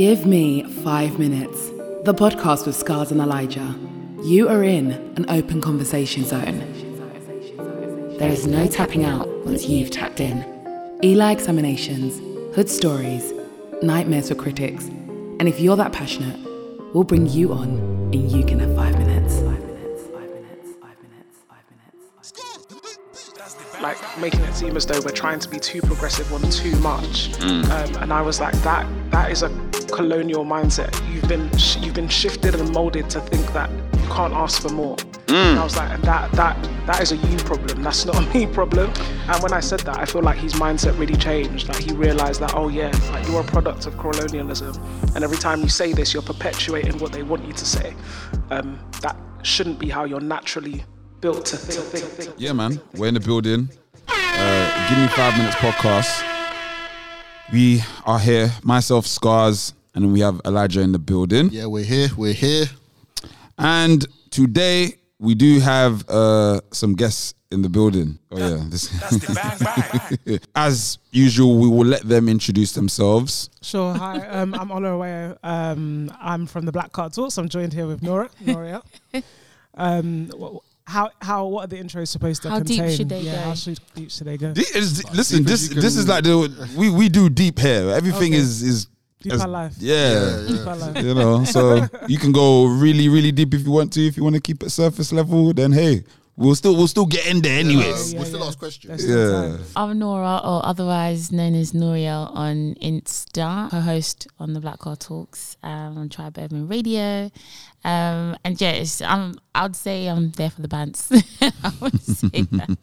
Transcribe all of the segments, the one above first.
Give me five minutes. The podcast with Scars and Elijah. You are in an open conversation zone. There is no tapping out once you've tapped in. Eli examinations, hood stories, nightmares for critics. And if you're that passionate, we'll bring you on and you can have five minutes. Five minutes, five minutes, five minutes, five minutes. like making it seem as though we're trying to be too progressive on too much. Um, and I was like, that that is a colonial mindset. You've been sh- you've been shifted and molded to think that you can't ask for more. And I was like, that that that is a you problem. That's not a me problem. And when I said that, I feel like his mindset really changed. Like he realized that, oh yeah, like you're a product of colonialism, and every time you say this, you're perpetuating what they want you to say. Um, that shouldn't be how you're naturally built to think. Yeah, man. We're in the building. Uh, Give me five minutes podcast. We are here, myself, Scars, and then we have Elijah in the building. Yeah, we're here. We're here. And today we do have uh, some guests in the building. Oh yeah, this. As usual, we will let them introduce themselves. Sure. Hi, um, I'm Olawale. Um, I'm from the Black Card Talks. I'm joined here with Nora. Noria. Um, wh- how how what are the intros supposed to How deep contain? should they yeah, go? How should, deep should they go? This is- listen, this this is like the we we do deep here. Everything Okay. is is Deep as- life. yeah. Deep our life. you know so you can go really really deep if you want to if you want to keep it surface level then hey we'll still we'll still get in there anyways Yeah, we'll still yeah. ask questions. There's yeah time. I'm Nora, or otherwise known as Noriel on Insta, co-host on the Black Car Talks um, on Tribe Urban Radio. Um, and yeah, I'm, I would say I'm there for the bands. I would say that.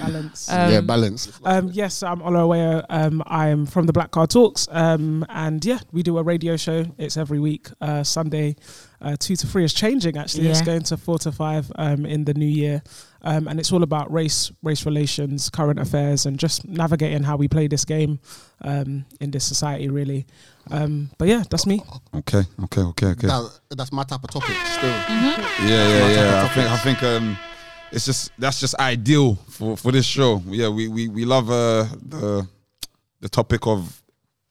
Balance. yeah, balance. Um, yes, I'm Olawale. Um, I'm from the Black Car Talks. Um, and yeah, we do a radio show. It's every week, uh, Sunday, uh, two to three. is changing actually. It's going to four to five um, in the new year. Um, and it's all about race, race relations, current affairs, and just navigating how we play this game um, in this society, really. Um, but yeah, that's me. okay okay okay okay That, that's my type of topic still. yeah yeah i think i think um it's just that's just ideal for for this show yeah we we, we love uh the the topic of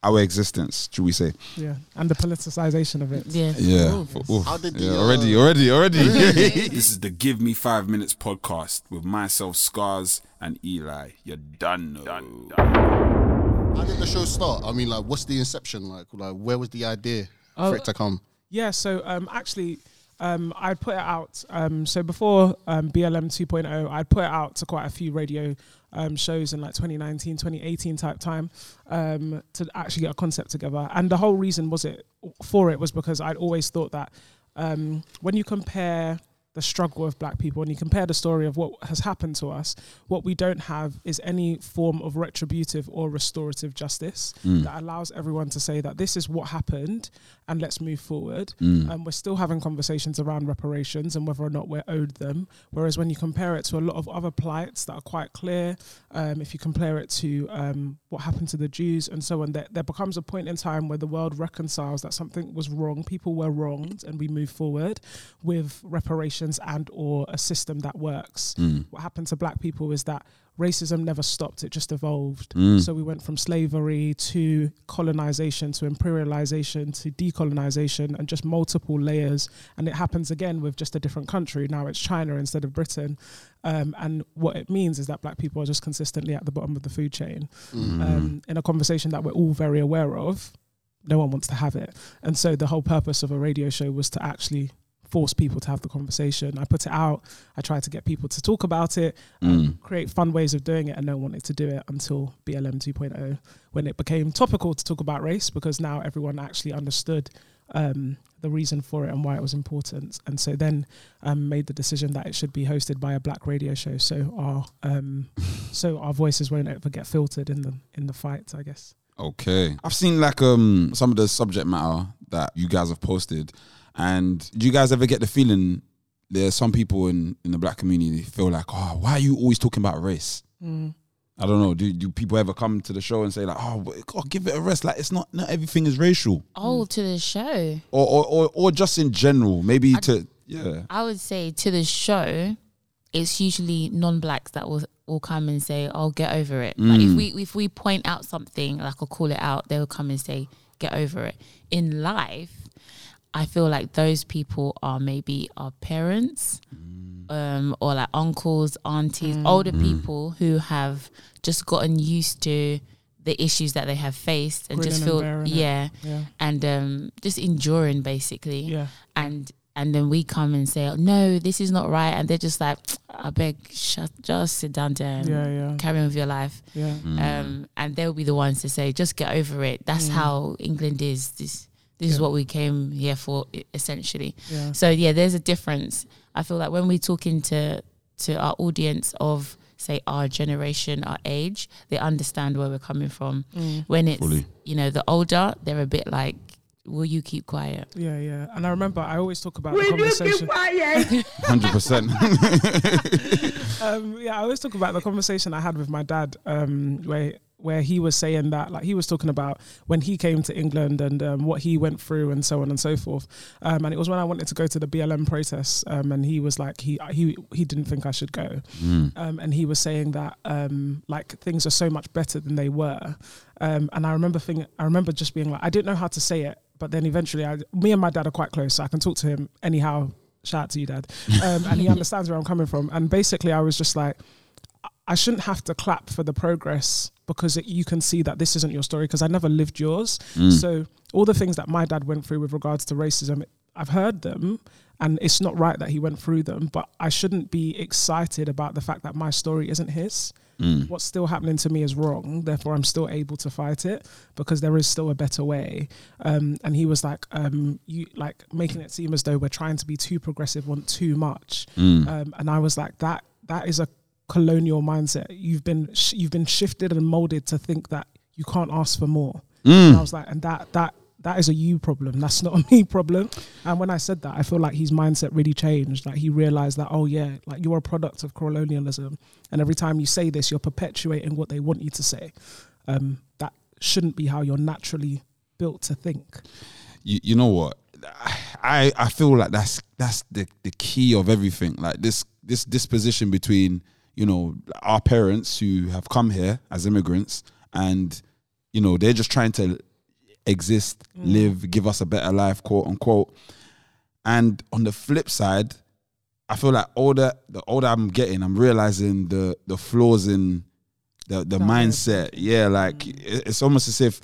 our existence should we say Yeah, and the politicization of it. Yeah. yeah Oof. How did the, yeah uh, already already already This is the Give Me Five Minutes podcast with myself, Scars, and Eli. You're done. Done. How did the show start? I mean, like, what's the inception like? Like, where was the idea Oh, for it to come? Yeah, so um, actually, um, I'd put it out. Um, so before um, BLM 2.0, I'd put it out to quite a few radio um, shows in like 2019, 2018 type time um, to actually get a concept together. And the whole reason was it for it was because I'd always thought that um, when you compare the struggle of black people. And you compare the story of what has happened to us, what we don't have is any form of retributive or restorative justice hmm. that allows everyone to say that this is what happened and let's move forward. Um, we're still having conversations around reparations and whether or not we're owed them. Whereas when you compare it to a lot of other plights that are quite clear, um, if you compare it to um, what happened to the Jews and so on, there, there becomes a point in time where the world reconciles that something was wrong, people were wronged, and we move forward with reparations and or a system that works. What happened to black people is that racism never stopped; it just evolved. So we went from slavery to colonization to imperialization to decolonization, and just multiple layers. And it happens again with just a different country. Now it's China instead of Britain. Um, and what it means is that black people are just consistently at the bottom of the food chain. Um, in a conversation that we're all very aware of, no one wants to have it. And so the whole purpose of a radio show was to actually force people to have the conversation. I put it out. I tried to get people to talk about it, um, create fun ways of doing it, and no one wanted to do it until BLM 2.0, when it became topical to talk about race because now everyone actually understood um, the reason for it and why it was important. And so then um, made the decision that it should be hosted by a black radio show, so our um, so our voices won't ever get filtered in the in the fight. I guess. Okay. I've seen like um some of the subject matter that you guys have posted, and do you guys ever get the feeling there's some people in in the black community feel like, oh, why are you always talking about race? I don't know. Do do people ever come to the show and say like, oh, but- oh give it a rest? Like it's not not everything is racial, Oh, to the show. or or or, or just in general, maybe to yeah. I would say to the show, it's usually non-blacks that will will come and say, "Oh, get over it." Like if mm. we if we point out something, like or call it out, they will come and say, get over it. In life, I feel like those people are maybe our parents, um, or like uncles, aunties, older people who have just gotten used to the issues that they have faced and just Grinning and feel bearing yeah, Yeah. and um, just enduring basically Yeah. and and then we come and say, oh, no, this is not right, and they're just like, I beg, shut, just sit down there and Yeah, yeah. carry on with your life. Yeah. Um, and they'll be the ones to say, just get over it. That's how England is. This this is what we came here for, essentially. Yeah. So yeah, there's a difference. I feel like when we talk into to our audience of say our generation, our age, they understand where we're coming from. Mm. When it's Fully. you know the older, they're a bit like, will you keep quiet? Yeah, yeah. And I remember I always talk about will the conversation. Hundred percent. um, yeah, I always talk about the conversation I had with my dad, um, where where he was saying that, like he was talking about when he came to England and um, what he went through and so on and so forth. Um, and it was when I wanted to go to the BLM protests, um, and he was like, he he he didn't think I should go, um, and he was saying that um, like things are so much better than they were. Um, and I remember thing, I remember just being like, I didn't know how to say it, but then eventually, I, me and my dad are quite close, so I can talk to him anyhow. Shout out to you, dad, um, and he understands where I'm coming from. And basically, I was just like, I shouldn't have to clap for the progress because it, you can see that this isn't your story because I never lived yours. So all the things that my dad went through with regards to racism, I've heard them, and it's not right that he went through them. But I shouldn't be excited about the fact that my story isn't his. What's still happening to me is wrong. Therefore, I'm still able to fight it because there is still a better way. Um, and he was like, um, you like making it seem as though we're trying to be too progressive, want too much. Um, and I was like, that that is a colonial mindset. You've been sh- you've been shifted and molded to think that you can't ask for more. And I was like, and that that that is a you problem. That's not a me problem. And when I said that, I feel like his mindset really changed. Like he realized that, oh yeah, like you're a product of colonialism, and every time you say this, you're perpetuating what they want you to say. Um, that shouldn't be how you're naturally built to think. you, you know what? I I feel like that's that's the the key of everything. Like this this disposition between you know our parents who have come here as immigrants and you know they're just trying to exist, mm. live, give us a better life, quote unquote. And on the flip side, I feel like older the older I'm getting, I'm realizing the the flaws in the the That mindset. Yeah, like mm. it- it's almost as if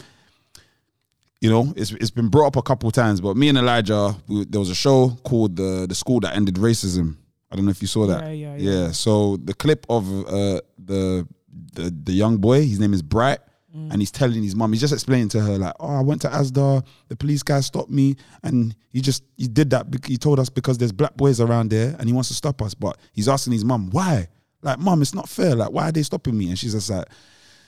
you know, it's it's been brought up a couple times, but me and Elijah, we, there was a show called the the school that ended racism. I don't know if you saw that. Yeah, yeah, yeah. yeah. So the clip of uh, the the the young boy, his name is Bright, Mm. and he's telling his mom, he's just explaining to her like, oh, I went to Asda, the police guy stopped me, and he just he did that. He told us because there's black boys around there, and he wants to stop us. But he's asking his mom why. Like, mom, it's not fair. Like, why are they stopping me? And she's just like,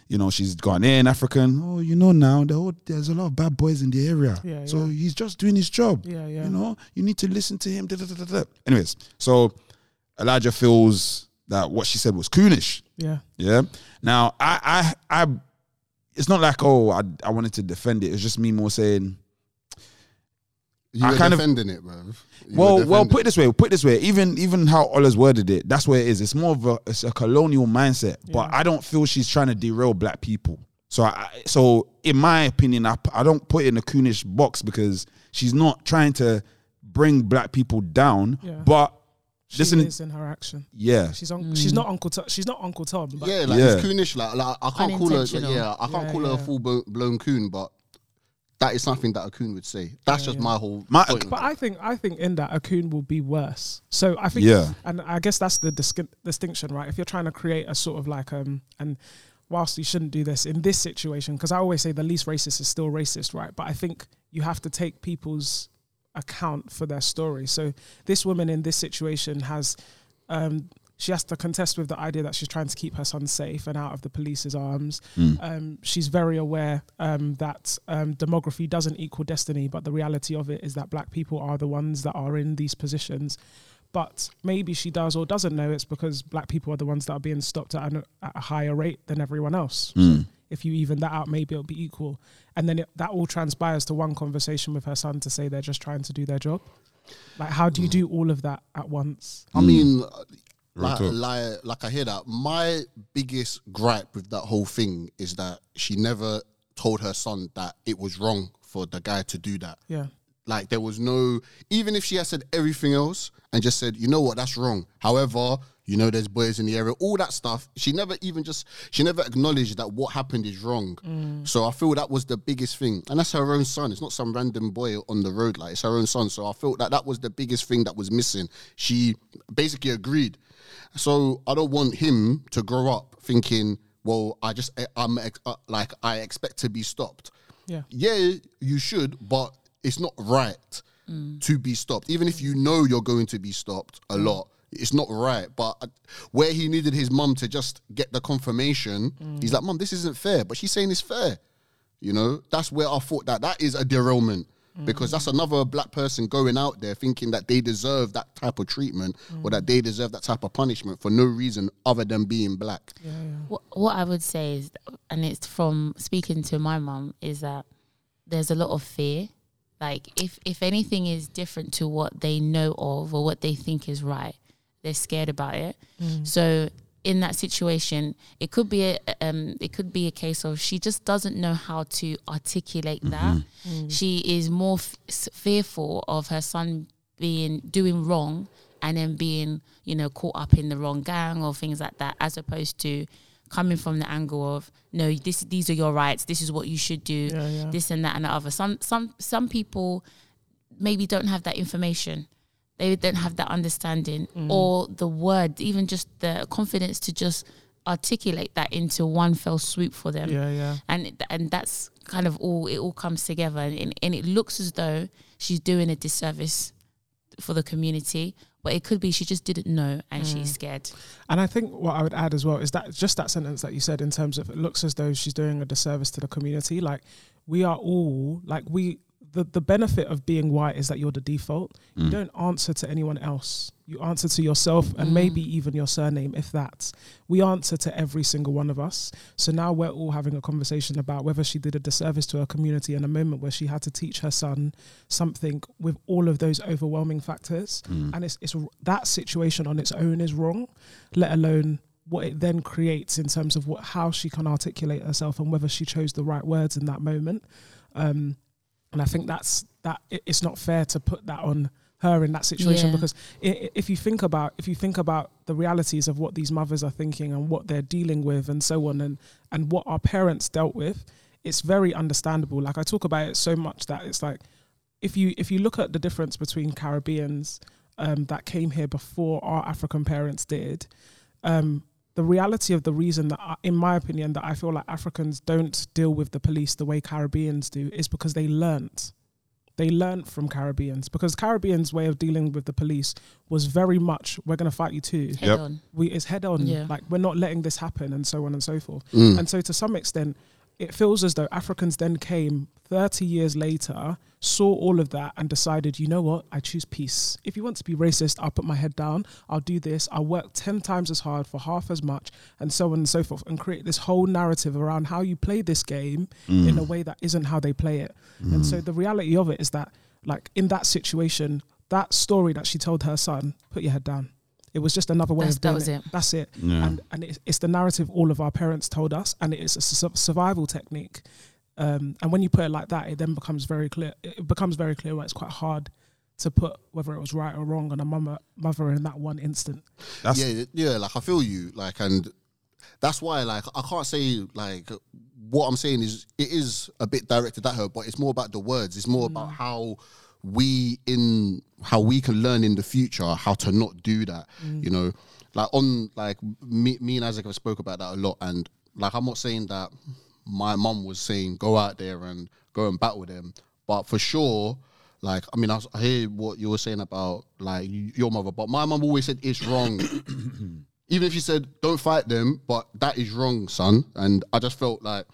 you know, she's Ghanaian, African. Oh, you know now, whole, there's a lot of bad boys in the area. Yeah, so yeah. he's just doing his job. Yeah, yeah. You know, you need to listen to him. da, da, da. Anyways, so Elijah feels that what she said was coonish. Yeah, Yeah. Now, I, I, I, it's not like oh, I, I wanted to defend it. It's just me more saying, You I were kind of- defending it, bro. You well, well, put it this way, put it this way. Even, even how Ola's worded it, that's where it is. It's more of a, it's a colonial mindset. But I don't feel she's trying to derail black people. So, I, so in my opinion, I I don't put it in a coonish box because she's not trying to bring black people down. Yeah. But she listen, is in her action. yeah, She's on. She's not Uncle. Tom. she's not Uncle Tom. But Yeah, like Yeah. it's coonish. Like, like I can't call her. Like, yeah, I can't Yeah, call her a full blown, blown coon, but that is something that a coon would say. That's just my whole My- point. But. I think I think in that a coon will be worse. So I think Yeah. and I guess that's the dis- distinction, right? If you're trying to create a sort of like um and whilst you shouldn't do this in this situation, because I always say the least racist is still racist, right? But I think you have to take people's account for their story. So this woman in this situation has um she has to contest with the idea that she's trying to keep her son safe and out of the police's arms. Um, she's very aware um, that um, demography doesn't equal destiny, but the reality of it is that black people are the ones that are in these positions. But maybe she does or doesn't know it's because black people are the ones that are being stopped at, an, at a higher rate than everyone else. So if you even that out, maybe it'll be equal. And then it, that all transpires to one conversation with her son to say they're just trying to do their job. Like, how do you do all of that at once? I mean, mm. like, like, like I hear that. My biggest gripe with that whole thing is that she never told her son that it was wrong for for the guy to do that. Yeah. Like there was no, even if she had said everything else and just said, you know what, that's wrong. However, you know, there's boys in the area, all that stuff. She never even just, she never acknowledged that what happened is wrong. Mm. So I feel that was the biggest thing, and that's her own son. It's not some random boy on the road. Like it's her own son. So I felt that that was the biggest thing that was missing. She basically agreed. So I don't want him to grow up thinking, well, I just, eh, I'm ex- uh, like, I expect to be stopped Yeah. yeah, you should, but it's not right mm. to be stopped. Even if you know you're going to be stopped a mm. lot, it's not right. But uh, where he needed his mum to just get the confirmation, he's like, "Mum, this isn't fair," but she's saying it's fair. You know, that's where I thought that that is a derailment. Because that's another black person going out there thinking that they deserve that type of treatment or that they deserve that type of punishment for no reason other than being black. What, what I would say is, and it's from speaking to my mum, is that there's a lot of fear. Like if if anything is different to what they know of or what they think is right, they're scared about it. Mm. So in that situation, it could be a um, it could be a case of she just doesn't know how to articulate mm-hmm. that. Mm. She is more f- s- fearful of her son being doing wrong and then being you know caught up in the wrong gang or things like that, as opposed to coming from the angle of no, this these are your rights. This is what you should do. Yeah, yeah. This and that and the other. Some some some people maybe don't have that information. They don't have that understanding mm. or the word, even just the confidence to just articulate that into one fell swoop for them. Yeah, yeah. And and that's kind of all it all comes together and, and it looks as though she's doing a disservice for the community, but it could be she just didn't know and she's mm. scared. And I think what I would add as well is that just that sentence that you said in terms of it looks as though she's doing a disservice to the community. Like we are all like we the, the benefit of being white is that you're the default. You mm. don't answer to anyone else. You answer to yourself and mm. maybe even your surname, if that. We answer to every single one of us. So now we're all having a conversation about whether she did a disservice to her community in a moment where she had to teach her son something with all of those overwhelming factors. Mm. And it's, it's that situation on its own is wrong, let alone what it then creates in terms of what how she can articulate herself and whether she chose the right words in that moment. Um, and I think that's that. It's not fair to put that on her in that situation Yeah. because if you think about if you think about the realities of what these mothers are thinking and what they're dealing with and so on and and what our parents dealt with, it's very understandable. Like I talk about it so much that it's like if you if you look at the difference between Caribbeans um, that came here before our African parents did, um, the reality of the reason that, I, in my opinion, that I feel like Africans don't deal with the police the way Caribbeans do is because they learnt. They learnt from Caribbeans because Caribbeans' way of dealing with the police was very much "we're going to fight you too." Head Yep. on. we it's head on Yeah. like we're not letting this happen and so on and so forth mm. and so to some extent it feels as though africans then came 30 years later saw all of that and decided you know what? I choose peace. If you want to be racist i'll put my head down. I'll do this. I'll work 10 times as hard for half as much and so on and so forth and create this whole narrative around how you play this game in a mm. way that isn't how they play it. And so mm. the reality of it is that like in that situation that story that she told her son put your head down it was just another way That's- of that doing was it. it. That's it. Yeah. And and it's, it's the narrative all of our parents told us, and it is a su- survival technique. Um, and when you put it like that, it then becomes very clear. It becomes very clear why it's quite hard to put whether it was right or wrong on a mother mother in that one instant. That's yeah, yeah, like I feel you, like, and that's why, like, I can't say like what I'm saying is it is a bit directed at her, but it's more about the words. It's more about how we in how we can learn in the future how to not do that. Mm. You know, like on like me, me and Isaac have spoke about that a lot, and like I'm not saying that my mum was saying go out there and go and battle them, but for sure. Like I mean, I, was- I hear what you were saying about like your mother, but my mum always said it's wrong. Even if she said don't fight them, but that is wrong, son. And I just felt like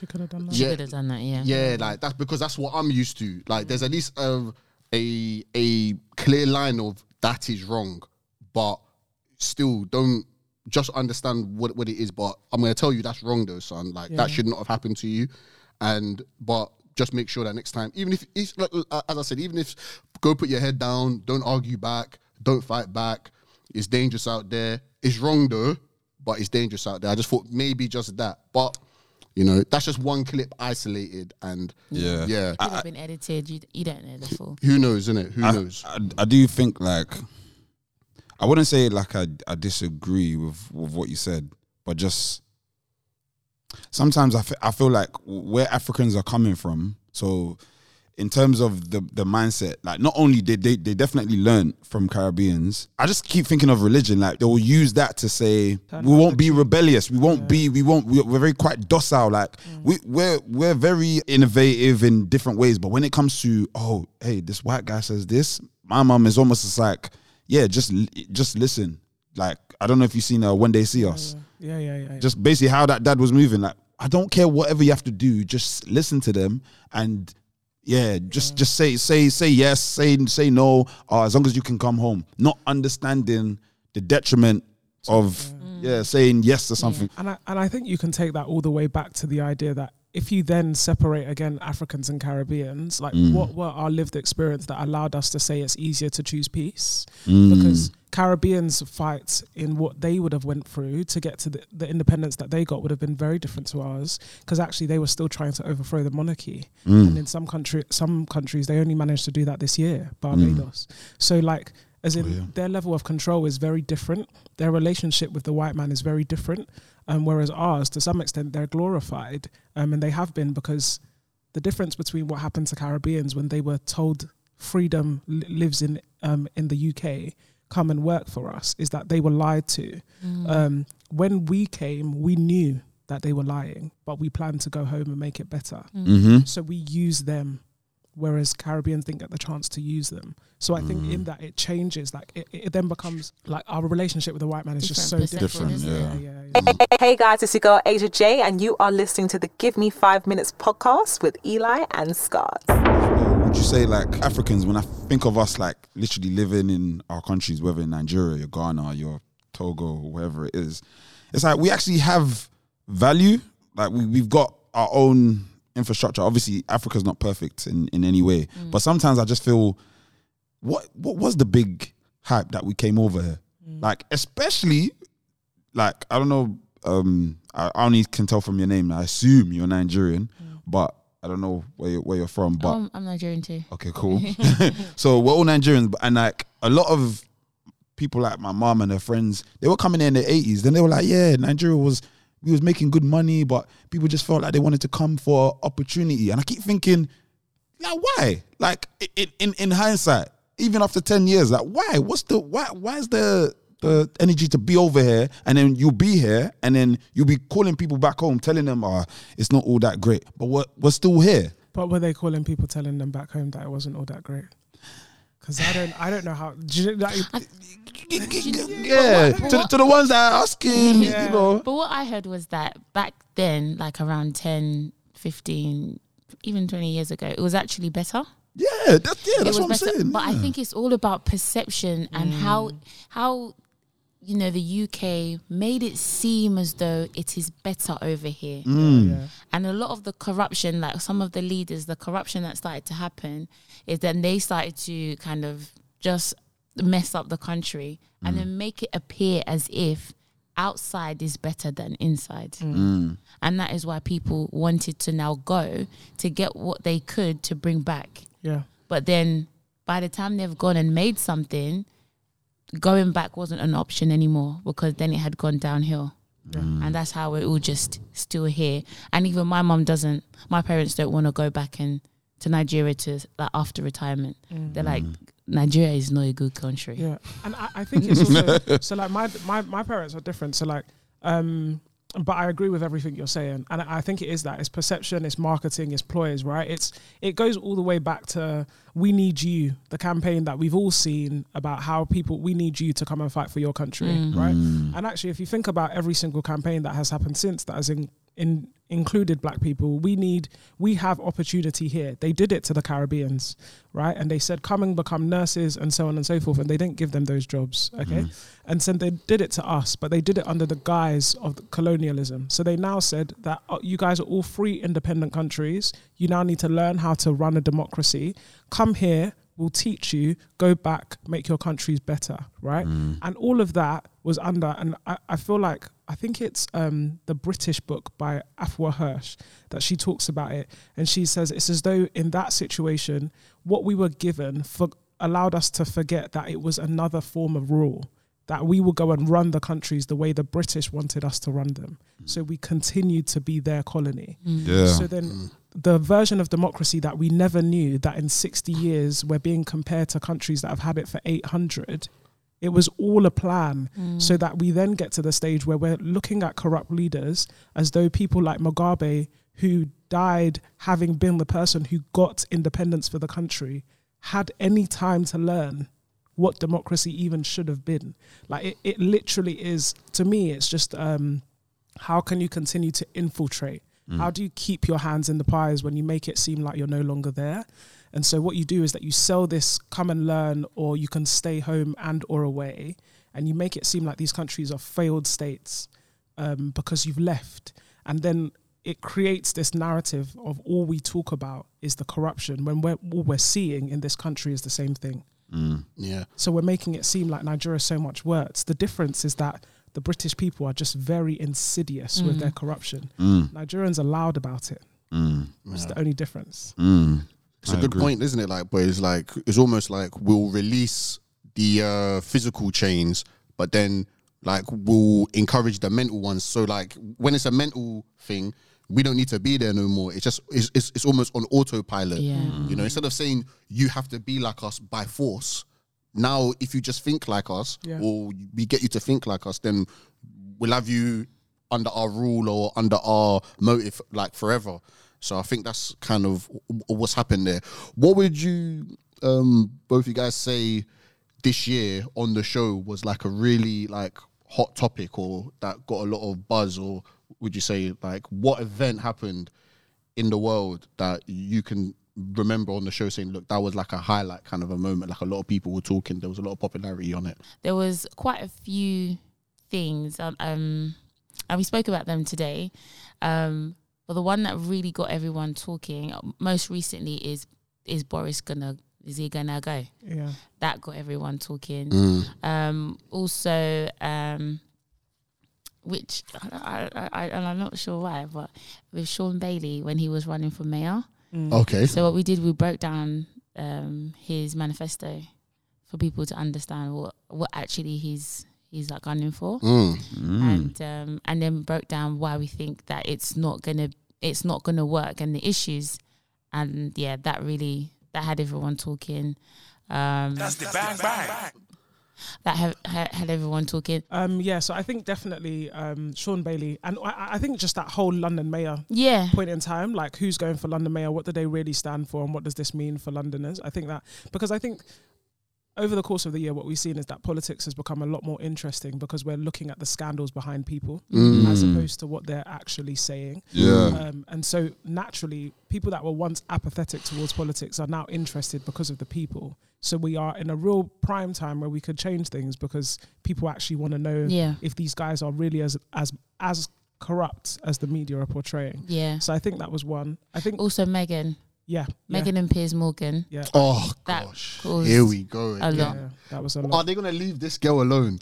She could have done that. She Yeah. could have done that, yeah. yeah, like that's because that's what I'm used to. Like, there's at least a a, a clear line of that is wrong, but still don't just understand what what it is. But I'm gonna tell you that's wrong, though, son. Like that should not have happened to you. And but just make sure that next time, even if it's like, uh, as I said, even if go put your head down, don't argue back, don't fight back. It's dangerous out there. It's wrong though, but it's dangerous out there. I just thought maybe just that, but. You know, that's just one clip isolated, and Yeah. yeah. Could have been edited. You, you don't know the full. Who knows, innit? Who I, knows? I, I do think like I wouldn't say like I, I disagree with, with what you said, but just sometimes I I feel like where Africans are coming from. So in terms of the the mindset, like not only did they they definitely learn from Caribbeans. I just keep thinking of religion. Like they will use that to say we won't be rebellious. We won't be. We won't. we- We're very quite docile. Like we we're we're very innovative in different ways. But when it comes to oh hey this white guy says this, my mom is almost just like yeah just just listen. Like I don't know if you've seen uh, when they see us Yeah, yeah, yeah. yeah. just basically how that dad was moving. Like, I don't care whatever you have to do, just listen to them and yeah, just just say say say yes, say say no, or as long as you can come home. Not understanding the detriment of mm. yeah, saying yes to mm. something. And I, and I think you can take that all the way back to the idea that if you then separate again Africans and Caribbeans, like Mm. what were our lived experience that allowed us to say it's easier to choose peace? Mm. Because Caribbeans fight in what they would have went through to get to the, the independence that they got would have been very different to ours. Because actually they were still trying to overthrow the monarchy, Mm. and in some country, some countries they only managed to do that this year, Barbados. So like. As in, Oh, yeah. their level of control is very different. Their relationship with the white man is very different. Um, whereas ours, to some extent, they're glorified, um, and they have been because the difference between what happened to Caribbeans when they were told freedom li- lives in um, in the UK, come and work for us, is that they were lied to. Um, when we came, we knew that they were lying, but we planned to go home and make it better. Mm-hmm. So we use them, whereas Caribbeans didn't get the chance to use them. So I think in mm. that it changes. Like it, it then becomes like our relationship with the white man is just so Different different. Different, yeah, yeah. yeah, yeah. Hey guys, it's your girl Asia J, and you are listening to the Give Me Five Minutes podcast with Eli and Scott. Would you say like Africans, when I think of us like literally living in our countries, whether in Nigeria, your Ghana, your Togo, wherever it is, it's like we actually have value. Like we, we've got our own infrastructure. Obviously, Africa's not perfect in, in any way. But sometimes I just feel what what was the big hype that we came over here? Like, especially like I don't know, um I, I only can tell from your name. I assume you're Nigerian, but I don't know where you're, where you're from. But Um, I'm Nigerian too. Okay, cool. so we're all Nigerians, but- and like a lot of people, like my mom and her friends, they were coming in the eighties. Then they were like, "Yeah, Nigeria was we was making good money, but people just felt like they wanted to come for opportunity." And I keep thinking, like, why? Like in in, in hindsight, even after ten years, like, why? What's the why? Why is the the energy to be over here and then you'll be here and then you'll be calling people back home telling them oh it's not all that great but we're, we're still here But were they calling people telling them back home that it wasn't all that great? Because I don't, I don't know how. Do yeah, to, to the ones that are asking, Yeah. you know. But what I heard was that back then, like around 10, 15, even 20 years ago, it was actually better. Yeah, that's, yeah, it that's was what I'm better. saying. But I think it's all about perception and how mm. how you know the UK made it seem as though it is better over here. Mm. And a lot of the corruption, like some of the leaders, the corruption that started to happen is then they started to kind of just mess up the country and then make it appear as if outside is better than inside. Mm. And that is why people wanted to now go to get what they could to bring back. yeah, But then by the time they've gone and made something, going back wasn't an option anymore because then it had gone downhill. Mm. And that's how we're all just still here. And even my mom doesn't, my parents don't want to go back and to Nigeria to like after retirement. Mm. They're like, mm. Nigeria is not a good country. yeah. And I, I think it's also so. Like my my my parents are different. So like, um, but I agree with everything you're saying, and I think it is that it's perception, it's marketing, it's ploys, right? It's it goes all the way back to "We Need You," the campaign that we've all seen about how people we need you to come and fight for your country, mm. right? Mm. And actually, if you think about every single campaign that has happened since that has in, in included black people, we need we have opportunity here. They did it to the Caribbeans, right? And they said come and become nurses and so on and so forth, and they didn't give them those jobs, okay? And so they did it to us, but they did it under the guise of colonialism. So they now said that uh, you guys are all free, independent countries. You now need to learn how to run a democracy. Come here, we'll teach you. Go back, make your countries better, right? And all of that was under, and I, I feel like I think it's um, the British book by Afua Hirsch that she talks about it, and she says it's as though in that situation, what we were given for, allowed us to forget that it was another form of rule. That we will go and run the countries the way the British wanted us to run them. So we continued to be their colony. Yeah. So then the version of democracy that we never knew that in 60 years we're being compared to countries that have had it for 800 it was all a plan so that we then get to the stage where we're looking at corrupt leaders as though people like Mugabe who died having been the person who got independence for the country had any time to learn what democracy even should have been like it, it literally is to me it's just um how can you continue to infiltrate? How do you keep your hands in the pies when you make it seem like you're no longer there? And so what you do is that you sell this come and learn or you can stay home and or away and you make it seem like these countries are failed states um, because you've left. And then it creates this narrative of all we talk about is the corruption when we're, all we're seeing in this country is the same thing. Mm. Yeah. So we're making it seem like Nigeria is so much worse. The difference is that the British people are just very insidious with mm. their corruption. Mm. Nigerians are loud about it. It's the only difference. It's a good point, isn't it? Like, but it's like it's almost like we'll release the uh, physical chains, but then like we'll encourage the mental ones. So like when it's a mental thing, we don't need to be there no more. It's just it's it's, it's almost on autopilot. Yeah. You know, instead of saying you have to be like us by force, now if you just think like us, Yeah. or we get you to think like us, then we'll have you under our rule or under our motive like forever. So I think that's kind of what's happened there. What would you um both you guys say this year on the show was like a really like hot topic or that got a lot of buzz? Or would you say like what event happened in the world that you can remember on the show saying look that was like a highlight kind of a moment like a lot of people were talking there was a lot of popularity on it? There was quite a few things. Um, um and we spoke about them today. Um but the one that really got everyone talking uh, most recently is is boris gonna is he gonna go Yeah. that got everyone talking Mm. um also um which I, I, I, and I'm not sure why, but with Shaun Bailey when he was running for mayor. okay So what we did, we broke down um, his manifesto for people to understand what what actually he's he's like gunning for, Mm. and um, and then broke down why we think that it's not gonna it's not gonna work and the issues, and yeah, that really that had everyone talking. Um, That's the bang bang. that had, had had everyone talking. Um, yeah, so I think definitely um, Shaun Bailey, and I, I think just that whole London mayor Yeah, point in time, like who's going for London mayor, what do they really stand for, and what does this mean for Londoners? I think that because I think over the course of the year, what we've seen is that politics has become a lot more interesting because we're looking at the scandals behind people as opposed to what they're actually saying. Yeah. Um, and so naturally, people that were once apathetic towards politics are now interested because of the people. So we are in a real prime time where we could change things because people actually want to know Yeah. if these guys are really as as as corrupt as the media are portraying. yeah. So I think that was one. I think Also, Meghan, yeah, Meghan and Piers Morgan. yeah, oh That gosh caused here we go a again. lot. yeah, that was a lot. are they gonna leave this girl alone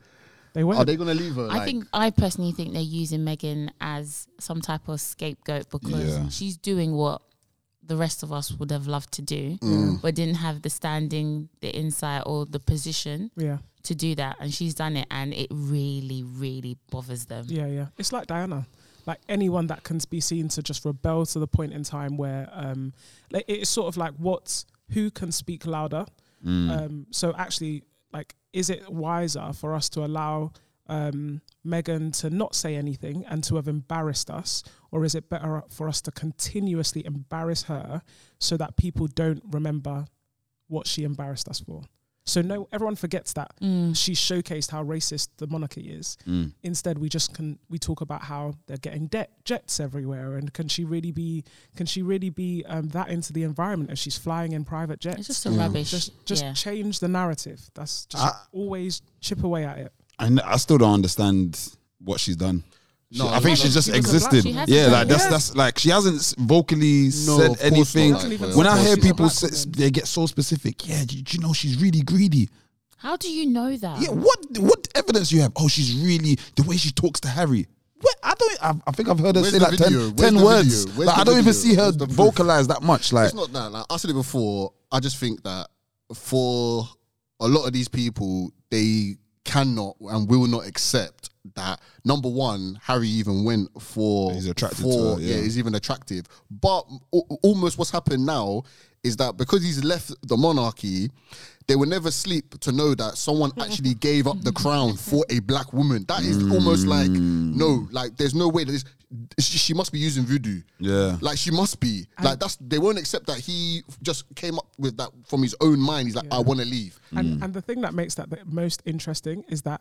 They went. are they gonna leave her I like, think I personally think they're using Meghan as some type of scapegoat because Yeah. she's doing what the rest of us would have loved to do, Mm. but didn't have the standing, the insight, or the position yeah, to do that, and she's done it, and it really, really bothers them. yeah, yeah. It's like Diana. Like anyone that can be seen to just rebel to the point in time where um, like it's sort of like what who can speak louder. Um, so actually, like, is it wiser for us to allow um, Meghan to not say anything and to have embarrassed us, or is it better for us to continuously embarrass her so that people don't remember what she embarrassed us for? So no, everyone forgets that she showcased how racist the monarchy is. Instead, we just can we talk about how they're getting debt jets everywhere, and can she really be can she really be um, that into the environment if she's flying in private jets? It's just a rubbish. just just yeah. change the narrative. That's just I- always chip away at it. And I still don't understand what she's done. She- No, I think no, she's just she was a black- existed. she Yeah, like that's Yeah. that's like she hasn't vocally No, said anything. not, like, when I hear people She's a black say, they get so specific. Yeah, do, do you know she's really greedy? How do you know that? Yeah, what what evidence you have? Oh, she's really the way she talks to Harry. What? I don't. I, I think I've heard her Where's say the like video? 10, 10 words. video? Like, I don't even see her Where's the proof? vocalize that much. Like it's not that. Like I said it before. I just think that for a lot of these people, they cannot and will not accept that. Number one, Harry even went for He's attracted for, to her, yeah. he's even attractive. But al- almost what's happened now is that because he's left the monarchy. They will never sleep to know that someone actually gave up the crown for a black woman. That is almost like no, mm. like there's no way that this. She she must be using voodoo. Yeah. Like she must be. Like that's they won't accept that he just came up with that from his own mind. He's like, I want to leave. And, mm. and the thing that makes that the most interesting is that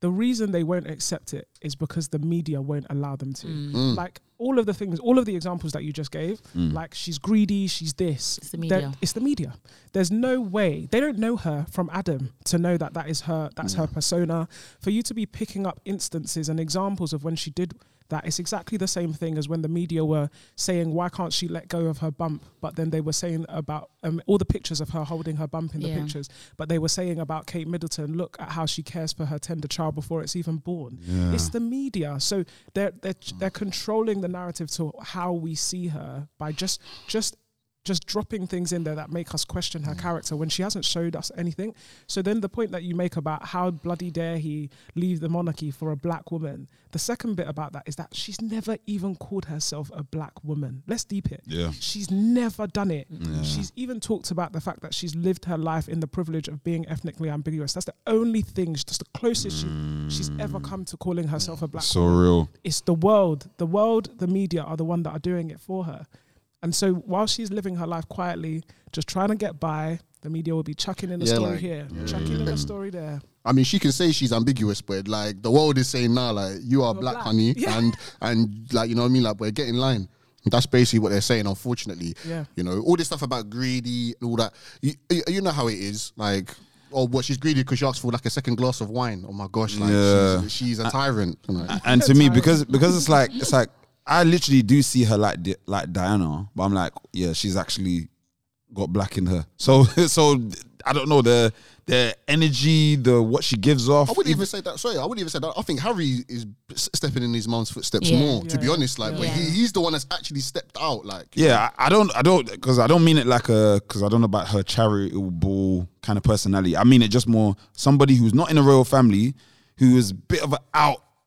the reason they won't accept it is because the media won't allow them to. Mm. mm. Like all of the things, all of the examples that you just gave, mm. like she's greedy, she's this. It's the They're- media. It's the media. There's no way they don't know her from Adam to know that that is her. That's her mm. persona. For you to be picking up instances and examples of when she did that, it's exactly the same thing as when the media were saying, "Why can't she let go of her bump?" But then they were saying about um, all the pictures of her holding her bump in the Yeah. pictures. But they were saying about Kate Middleton, look at how she cares for her tender child before it's even born. It's the media. So they're they're they're controlling the narrative to how we see her by just just just dropping things in there that make us question her mm. character when she hasn't showed us anything. So then the point that you make about how bloody dare he leave the monarchy for a black woman. The second bit about that is that she's never even called herself a black woman. Let's deep it. Yeah. She's never done it. Yeah. She's even talked about the fact that she's lived her life in the privilege of being ethnically ambiguous. That's the only thing, that's the closest she, she's ever mm. come to calling herself a black so woman. real. It's the world. The world, the media are the one that are doing it for her. And so while she's living her life quietly, just trying to get by, the media will be chucking in a Yeah, story like- here, chucking in a story there. I mean, she can say she's ambiguous, but like the world is saying now, like you are black, black. honey, Yeah. and and like you know what I mean, like we're getting in line. That's basically what they're saying. Unfortunately, Yeah. you know all this stuff about greedy and all that. You, you you know how it is, like. Oh, what she's greedy because she asked for like a second glass of wine. Oh my gosh, like Yeah. she's, she's a tyrant. you know. and to me because because it's like it's like I literally do see her like Di- like Diana, but I'm like, yeah, she's actually got black in her. So so I don't know the the energy, the what she gives off. I wouldn't even say that. Sorry, I wouldn't even say that. I think Harry is stepping in his mom's footsteps Yeah. more. To be Yeah. honest, like, but Yeah. he, he's the one that's actually stepped out. Like, Yeah, I, I don't, I don't, because I don't mean it like a, because I don't know about her charitable kind of personality. I mean it just more somebody who's not in a royal family, who is a bit of an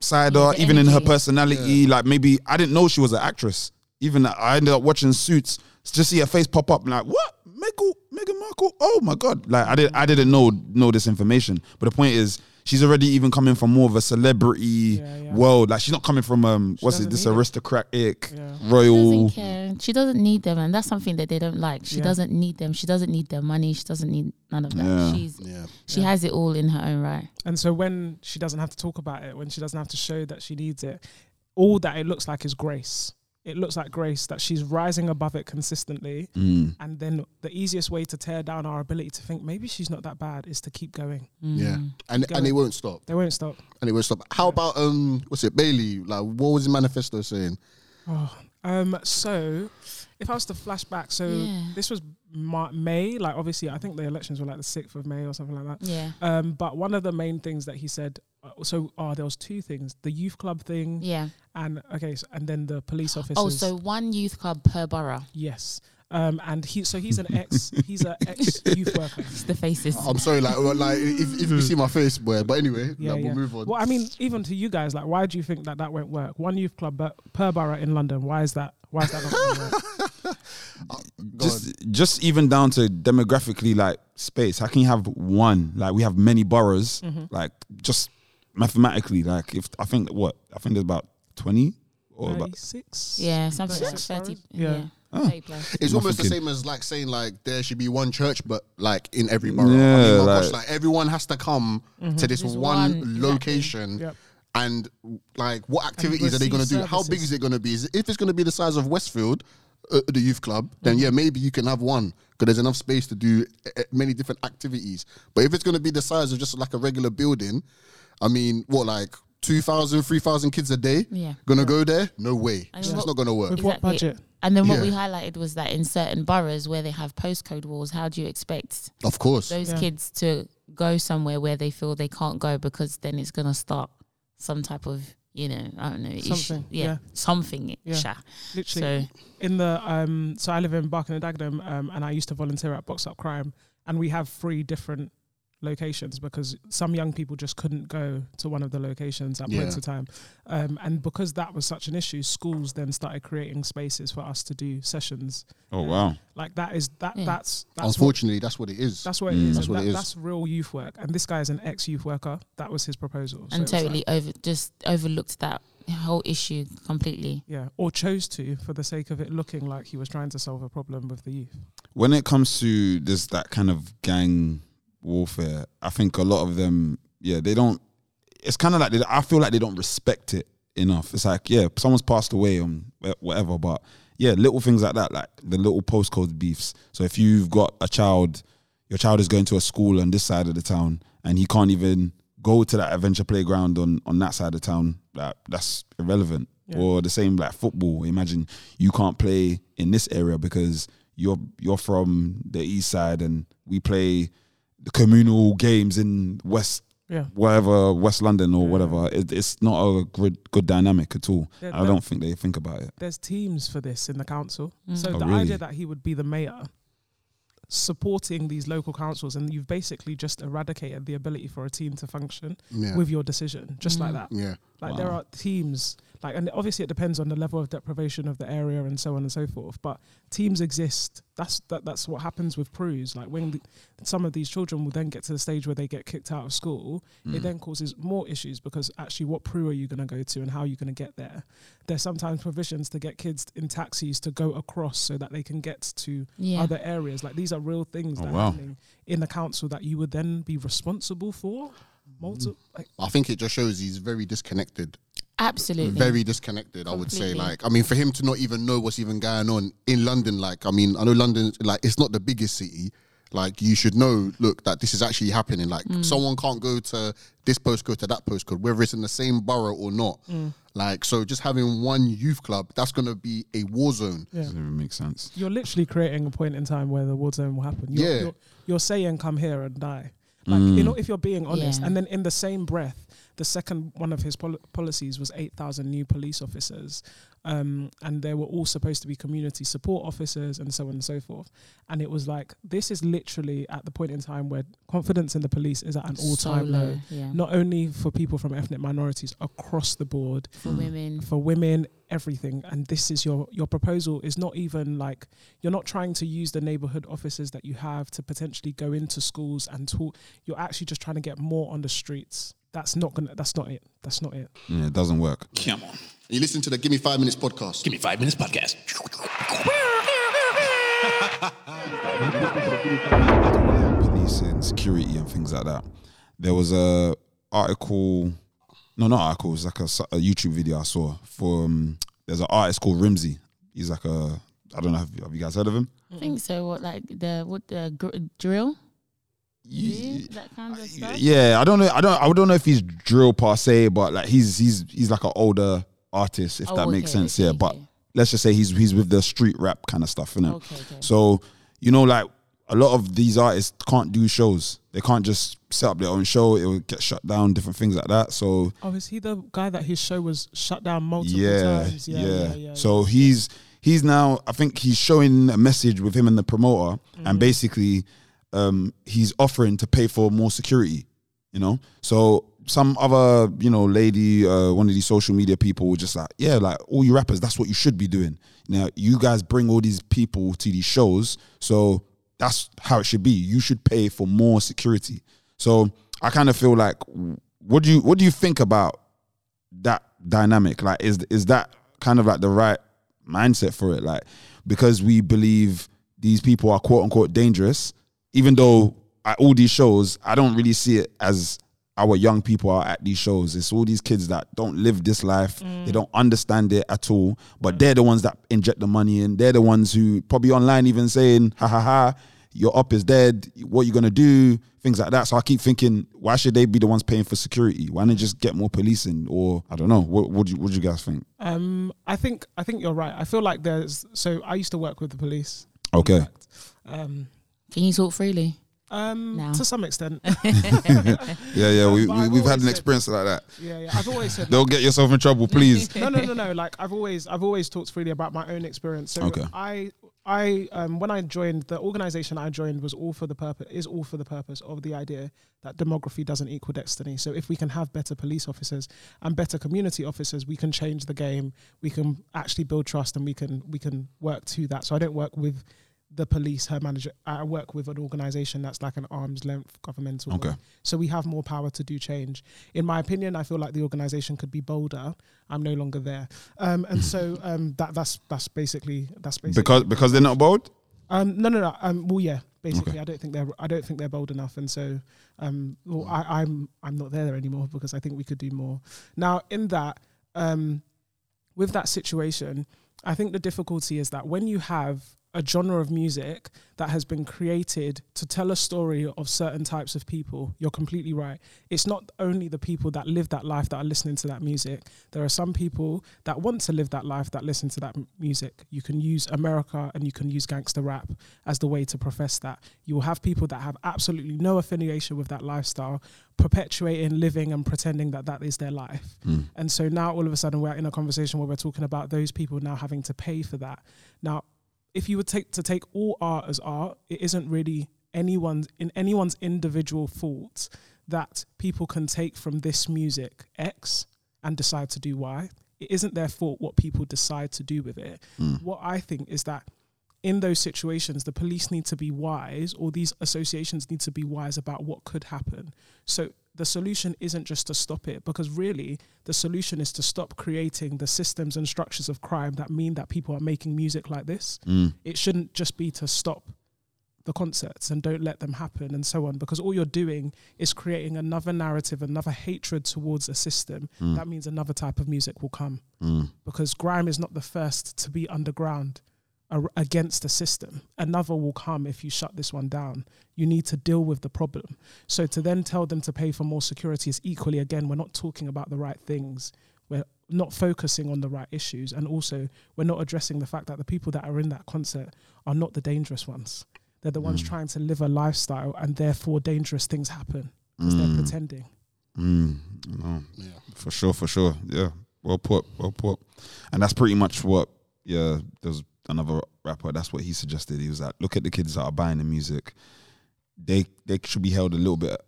outsider, Yeah, the even in her energy. personality. Like maybe I didn't know she was an actress. Even I ended up watching Suits, just see her face pop up, and like what, Meghan, Meghan Markle? Oh my god! Like I did, I didn't know know this information. But the point is. She's already even coming from more of a celebrity Yeah, yeah. world. Like she's not coming from um, what's it? This aristocratic Yeah. She royal. doesn't care. She doesn't need them, and that's something that they don't like. She Yeah. doesn't need them. She doesn't need their money. She doesn't need none of that. Yeah. She's yeah, she has it all in her own right. And so when she doesn't have to talk about it, when she doesn't have to show that she needs it, all that it looks like is grace. It looks like grace that she's rising above it consistently. Mm. And then the easiest way to tear down our ability to think maybe she's not that bad is to keep going. yeah, Mm. and Go and it won't stop. They won't stop. And it won't stop. How about um, what's it, Bailey? Like, what was the manifesto saying? Oh, um, so if I was to flash back, so Yeah. this was Ma- May, like obviously, I think the elections were like the sixth of May or something like that. Yeah, Um, but one of the main things that he said, so oh, there was two things: the youth club thing, yeah. and okay, so, and then the police officers. Oh, so one youth club per borough. yes, um, and he, so he's an ex, he's an ex youth worker. It's the faces. I'm sorry, like, well, like if, if you see my face, boy. But anyway, Yeah, like, yeah. we'll move on. Well, I mean, even to you guys, like, why do you think that that won't work? One youth club per, per borough in London. Why is that? Why is that not going to work? Go just just even down to demographically like space how can you have one like we have many boroughs Mm-hmm. like just mathematically like if i think what i think there's about 20 or about six. yeah, something like thirty. Yeah, Yeah. Oh. 30 plus. It's I'm almost the same as like saying like there should be one church, but like in every borough. I Yeah, mean, my like- gosh, like everyone has to come to this This one, one, exactly. location. Yep. And like, what activities are they going to do? How big is it going to be? Is it, if it's going to be the size of Westfield, uh, the youth club, then Mm-hmm. yeah, maybe you can have one because there's enough space to do uh, many different activities. But if it's going to be the size of just like a regular building, I mean, what like 2,000, 3,000 kids a day Yeah. gonna go there? No way. And It's what- not going to work. With what budget? And then what Yeah. we highlighted was that in certain boroughs where they have postcode walls, how do you expect Of course. those Yeah. kids to go somewhere where they feel they can't go because then it's going to start some type of you know, I don't know, ish- Something, yeah, yeah. something, Yeah. sha. Literally, So in the um, so I live in Barking and Dagenham, um, and I used to volunteer at Box Up Crime, and we have three different locations because some young people just couldn't go to one of the locations at points Yeah. of time, um, and because that was such an issue, schools then started creating spaces for us to do sessions. Oh wow. Like that is that Yeah. that's that's what, Unfortunately, that's what it is. that's what it Mm. is. That's what that- it is. That's real youth work, and this guy is an ex youth worker. That was his proposal, So and like- totally over just overlooked that whole issue completely. yeah, or chose to for the sake of it looking like he was trying to solve a problem with the youth. when it comes to this that kind of gang warfare, I think a lot of them, yeah, they don't. It's kind of like they, I feel like they don't respect it enough. It's like, yeah, someone's passed away on whatever, but yeah, little things like that, like the little postcode beefs. So if you've got a child, your child is going to a school on this side of the town, and he can't even go to that adventure playground on on that side of town, that that's irrelevant. Yeah. Or the same like football. Imagine you can't play in this area because you're you're from the east side and we play the communal games in west Yeah. whatever West London or Yeah. whatever. It, it's not a good good dynamic at all. Yeah, I that- don't think they think about it. there's teams for this in the council. Mm. So Oh, the really? idea that he would be the mayor supporting these local councils and you've basically just eradicated the ability for a team to function Yeah. with your decision just like Mm. that yeah. like there are teams like and obviously it depends on the level of deprivation of the area and so on and so forth but teams exist that's that, that's what happens with crews like when the, some of these children will then get to the stage where they get kicked out of school Mm. it then causes more issues because actually what crew are you going to go to and how are you going to get there there's sometimes provisions to get kids in taxis to go across so that they can get to Yeah. other areas like these are real things Oh, that wow. are happening in the council that you would then be responsible for multiple like I think it just shows he's very disconnected. Absolutely. Very disconnected, I would say. Like, I mean, for him to not even know what's even going on in London, like, I mean, I know London, like, it's not the biggest city. Like, you should know, look, that this is actually happening. Like, Mm. someone can't go to this postcode to that postcode, whether it's in the same borough or not. Mm. Like, so just having one youth club, that's going to be a war zone. yeah Doesn't even make sense. you're literally creating a point in time where the war zone will happen. You're, Yeah. you're, you're saying come here and die. Like you know, if you're being honest, Yeah. and then in the same breath, the second one of his pol- policies was eight thousand new police officers, um, and they were all supposed to be community support officers and so on and so forth. And it was like this is literally at the point in time where confidence in the police is at an all time So low. Yeah. Not only for people from ethnic minorities across the board, for women. for women everything and this is your your proposal is not even like you're not trying to use the neighborhood officers that you have to potentially go into schools and talk you're actually just trying to get more on the streets that's not gonna that's not it that's not it Yeah, it doesn't work. Come on. You listen to the Give Me Five Minutes podcast. Give me five minutes podcast. policing, security, and things like that. There was a article, no, not article. It's like a, s- a YouTube video I saw for. Um, there's an artist called Rimzee. He's like a. I don't know. Have, have you guys heard of him? I think so. What like the what the gr- drill? Ye- that kind of stuff. Yeah, I don't know. I don't. I don't know if he's drill per se, but like he's he's he's like an older artist, if Oh, that makes okay, sense. okay, yeah, but let's just say he's he's with the street rap kind of stuff, innit? Okay, okay. So you know, like a lot of these artists can't do shows. They can't just set up their own show. It will get shut down. Different things like that. So oh is he the guy that his show was shut down multiple yeah, times yeah, yeah yeah, yeah, So he's he's now. I think he's showing a message with him and the promoter, Mm-hmm. and basically, um, he's offering to pay for more security. You know, so some other you know lady, uh, one of these social media people, were just like, yeah, like all you rappers, that's what you should be doing. Now you guys bring all these people to these shows, so that's how it should be. You should pay for more security. So I kind of feel like, what do you what do you think about that dynamic? Like, is is that kind of like the right mindset for it? Like, because we believe these people are quote unquote dangerous, even though at all these shows, I don't really see it as our young people are at these shows. It's all these kids that don't live this life. They don't understand it at all. But they're the ones that inject the money in. They're the ones who probably online even saying, ha ha ha, your up is dead. What you gonna do? Things like that. So I keep thinking, why should they be the ones paying for security? Why not just get more policing? Or I don't know. What do you, what do you guys think? um i think i think you're right i feel like there's so i used to work with the police Okay. um Can you talk freely? Um, Now. to some extent. Yeah, yeah. We, But we I've we've had always an said- experience like that. yeah, yeah. I've always said. Don't get yourself in trouble, please. no, no, no, no. Like I've always, I've always talked freely about my own experience. So Okay. I, I, um, when I joined the organization, I joined was all for the purpose, is all for the purpose of the idea that demography doesn't equal destiny. So if we can have better police officers and better community officers, we can change the game. We can actually build trust, and we can, we can work to that. So I don't work with the police, her manager. I work with an organization that's like an arm's length governmental. Okay. one. So we have more power to do change. In my opinion, I feel like the organization could be bolder. I'm no longer there, um, and so um, that that's that's basically that's basically Because because they're not bold. um, no no no um, well yeah basically Okay. I don't think they're I don't think they're bold enough, and so um, well, I, I'm I'm not there anymore because I think we could do more. Now in that um, with that situation, I think the difficulty is that when you have a genre of music that has been created to tell a story of certain types of people, you're completely right. It's not only the people that live that life that are listening to that music. There are some people that want to live that life that listen to that m- music. You can use America and you can use gangster rap as the way to profess that. You will have people that have absolutely no affiliation with that lifestyle, perpetuating, living, and pretending that that is their life. Hmm. And so now all of a sudden we're in a conversation where we're talking about those people now having to pay for that. Now, if you were take to take all art as art, it isn't really anyone's in anyone's individual fault that people can take from this music X and decide to do Y. It isn't their fault what people decide to do with it. Hmm. What I think is that in those situations, the police need to be wise, or these associations need to be wise about what could happen. So the solution isn't just to stop it, because really the solution is to stop creating the systems and structures of crime that mean that people are making music like this. Mm. It shouldn't just be to stop the concerts and don't let them happen and so on because all you're doing is creating another narrative another hatred towards a system mm. that means another type of music will come. Mm. Because grime is not the first to be underground against the system. Another will come if you shut this one down. You need to deal with the problem. So to then tell them to pay for more security is equally again we're not talking about the right things. We're not focusing on the right issues. And also we're not addressing the fact that the people that are in that concert are not the dangerous ones. They're the ones trying to live a lifestyle and therefore dangerous things happen because they're pretending. Mm, no, for sure, for sure. Yeah, well put, well put. And that's pretty much what. Yeah, there's another rapper. That's what he suggested. He was like, look at the kids that are buying the music. They they should be held a little bit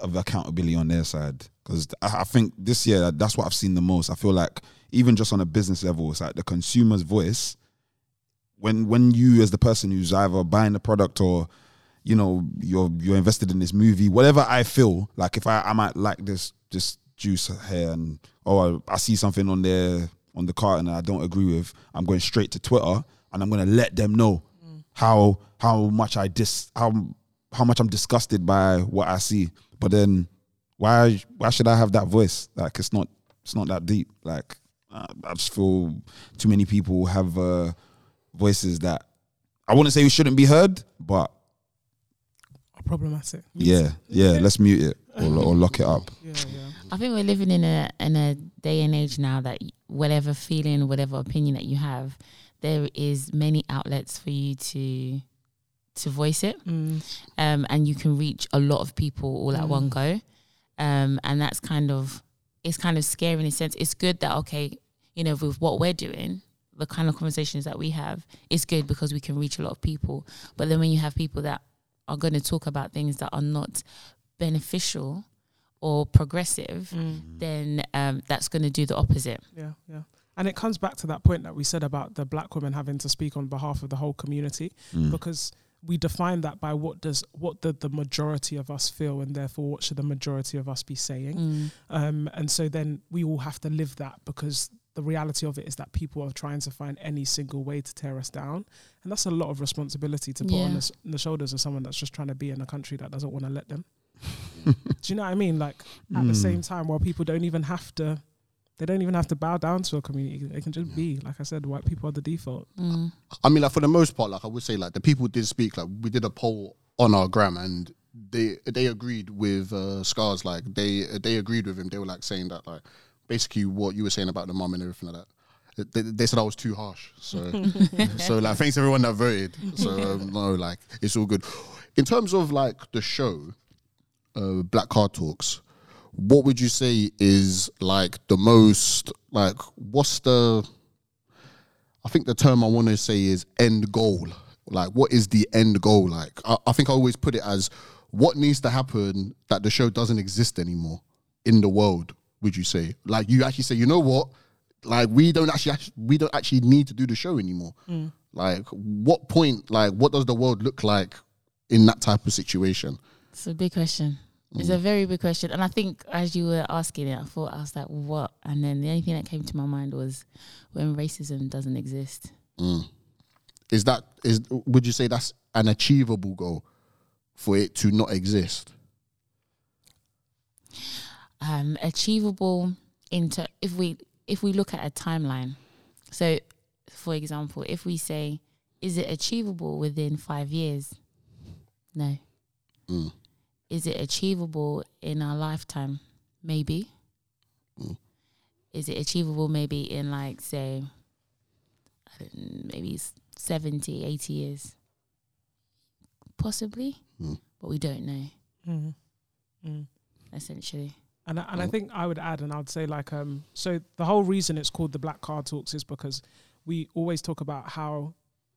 of accountability on their side because I, I think this year that's what I've seen the most. I feel like even just on a business level, it's like the consumer's voice. When when you as the person who's either buying the product or you know you're you're invested in this movie whatever i feel like if i i might like this this juice here and oh, or i see something on there on the carton that i don't agree with i'm going straight to twitter and i'm going to let them know how how much i dis how how much i'm disgusted by what i see. But then why why should i have that voice? Like it's not it's not that deep. Like uh, i just feel too many people have uh voices that i wouldn't say we shouldn't be heard but are problematic. Yeah, yeah. Let's mute it or, or lock it up. yeah yeah I think we're living in a in a day and age now that whatever feeling, whatever opinion that you have, there is many outlets for you to to voice it, Mm. um, and you can reach a lot of people all at one go, um, and that's kind of it's kind of scary in a sense. It's good that okay, you know, with what we're doing, the kind of conversations that we have, it's good because we can reach a lot of people. But then when you have people that are going to talk about things that are not beneficial or progressive, then um, that's going to do the opposite. Yeah, yeah. And it comes back to that point that we said about the black women having to speak on behalf of the whole community because we define that by what does what the, the majority of us feel and therefore what should the majority of us be saying. Um, and so then we all have to live that because the reality of it is that people are trying to find any single way to tear us down. And that's a lot of responsibility to put on, the, on the shoulders of someone that's just trying to be in a country that doesn't want to let them. Do you know what I mean? Like at the same time, while people don't even have to, they don't even have to bow down to a community. They can just be, like I said, white people are the default. I mean, like for the most part, like I would say, like the people did speak. Like we did a poll on our gram, and they they agreed with uh, Scars. Like they they agreed with him. They were like saying that like basically what you were saying about the mom and everything like that. They, they said I was too harsh. So so like thanks everyone that voted. So um, no, like it's all good. in terms of like the show, uh, Black Card Talks, what would you say is like the most like what's the I think the term I want to say is end goal. Like, what is the end goal? Like, I, I think I always put it as what needs to happen that the show doesn't exist anymore in the world. Would you say? Like, you actually say, you know what? Like, we don't actually, we don't actually need to do the show anymore. Like, what point? Like, what does the world look like in that type of situation? It's a big question. It's a mm. very big question. And I think as you were asking it, I thought, I was like, what? And then the only thing that came to my mind was when racism doesn't exist. Mm. Is that is? Would you say that's an achievable goal for it to not exist? um, achievable into if we if we look at a timeline. So, for example, if we say, is it achievable within five years? No. Mm. Is it achievable in our lifetime? Maybe. Is it achievable maybe in like say, I don't know, maybe s- 70, 80 years? Possibly, but we don't know. Mhm. Mm. Essentially, And I, and I think I would add, and I would say like um, so the whole reason it's called the Black Card Talks is because we always talk about how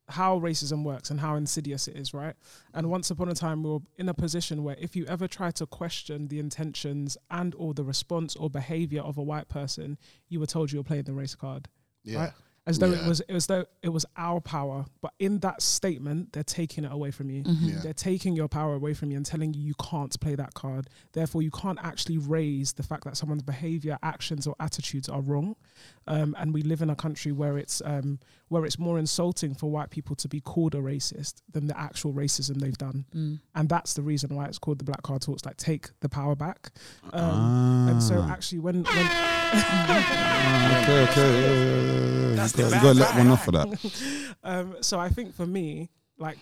how racism works and how insidious it is, right? And once upon a time, we were in a position where if you ever try to question the intentions and or the response or behavior of a white person, you were told you were playing the race card, right? As though it was, as though it was our power. But in that statement, they're taking it away from you. Yeah. They're taking your power away from you and telling you you can't play that card. Therefore, you can't actually raise the fact that someone's behavior, actions, or attitudes are wrong. Um, and we live in a country where it's um, where it's more insulting for white people to be called a racist than the actual racism they've done. Mm. And that's the reason why it's called the Black Card Talks. Like, take the power back. Um, And so, Ah. actually, when when Okay, okay, yeah. You gotta, gotta let one off for that. um, so I think for me, like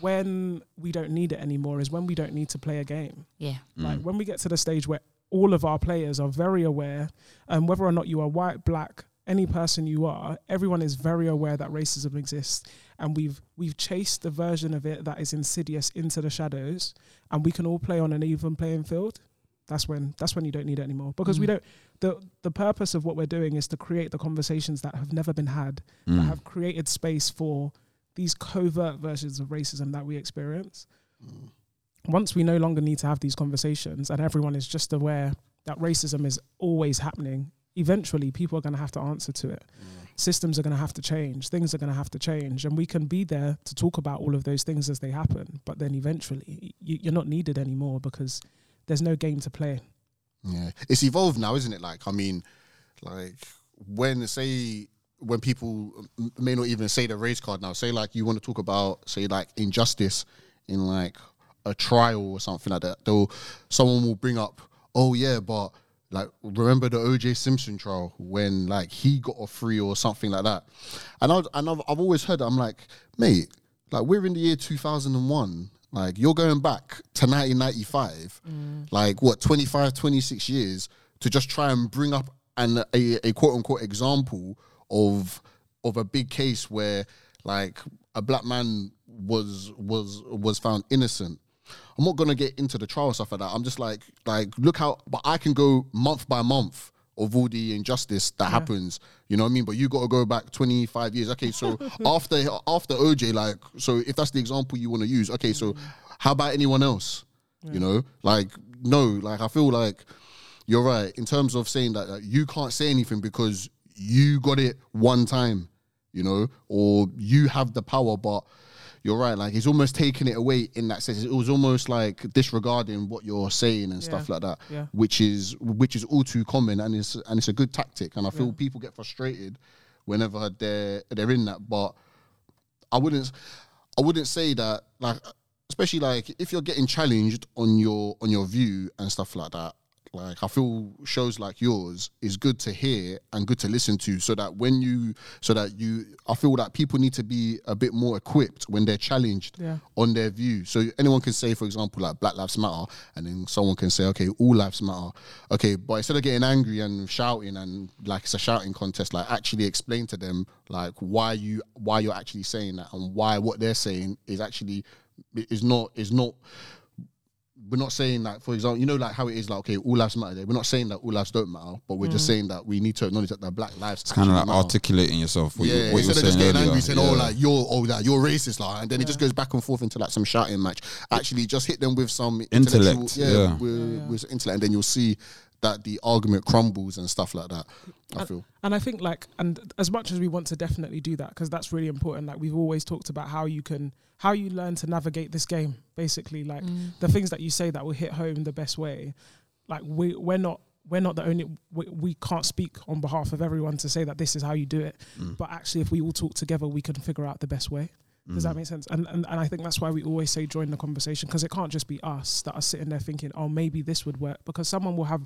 when we don't need it anymore is when we don't need to play a game. yeah. Like when we get to the stage where all of our players are very aware, um, whether or not you are white, black, any person you are, everyone is very aware that racism exists, and we've we've chased the version of it that is insidious into the shadows, and we can all play on an even playing field. That's when that's when you don't need it anymore because we don't. The The purpose of what we're doing is to create the conversations that have never been had, that mm. have created space for these covert versions of racism that we experience mm. once we no longer need to have these conversations and everyone is just aware that racism is always happening, eventually people are going to have to answer to it. Mm. Systems are going to have to change. Things are going to have to change. And we can be there to talk about all of those things as they happen. But then eventually, you, you're not needed anymore because there's no game to play. Yeah, it's evolved now, isn't it? Like, I mean, like when say when people may not even say the race card now, say like you want to talk about say like injustice in like a trial or something like that. They'll someone will bring up, oh yeah, but like remember the OJ Simpson trial when like he got a free or something like that. And I and I've, I've always heard I'm like, mate, like we're in the year 2001 like you're going back to 1995 mm. like what 25 26 years to just try and bring up an a, a quote unquote example of of a big case where like a black man was was was found innocent. I'm not gonna get into the trial stuff like that. I'm just like like look how but i can go month by month of all the injustice that happens you know what i mean? But you got to go back 25 years. Okay so after after oj like so if that's the example you want to use okay so how about anyone else? You know like no like i feel like you're right in terms of saying that uh, you can't say anything because you got it one time, you know, or you have the power, but you're right. Like he's almost taking it away in that sense. It was almost like disregarding what you're saying and stuff like that, Yeah. which is which is all too common, and it's and it's a good tactic. And I feel people get frustrated whenever they're they're in that, but I wouldn't I wouldn't say that like especially like if you're getting challenged on your on your view and stuff like that like I feel shows like yours is good to hear and good to listen to so that when you so that you I feel that people need to be a bit more equipped when they're challenged Yeah. on their view. So anyone can say, for example, like Black Lives Matter, and then someone can say, okay, all lives matter. Okay, but instead of getting angry and shouting and like it's a shouting contest, like actually explain to them like why you why you're actually saying that and why what they're saying is actually is not is not. We're not saying that, for example, you know, like how it is, like okay, all lives matter. We're not saying that all lives don't matter, but we're just mm. saying that we need to acknowledge that the black lives. It's kind of like matter. articulating yourself. What, yeah, you, what you were instead of just getting earlier. angry, saying, oh, Yeah. "Oh, like you're, oh, that you're racist," like, and then it just goes back and forth into like some shouting match. Actually, just hit them with some Intellect, yeah, yeah. With, with intellect, and then you'll see that the argument crumbles and stuff like that. I feel. And I think like, and as much as we want to definitely do that, because that's really important. Like we've always talked about how you can, how you learn to navigate this game. Basically, like mm. the things that you say that will hit home the best way. Like we, we're not, we're not the only. We, we can't speak on behalf of everyone to say that this is how you do it. Mm. But actually, if we all talk together, we can figure out the best way. Does that make sense? And, and and I think that's why we always say join the conversation because it can't just be us that are sitting there thinking, oh, maybe this would work because someone will have,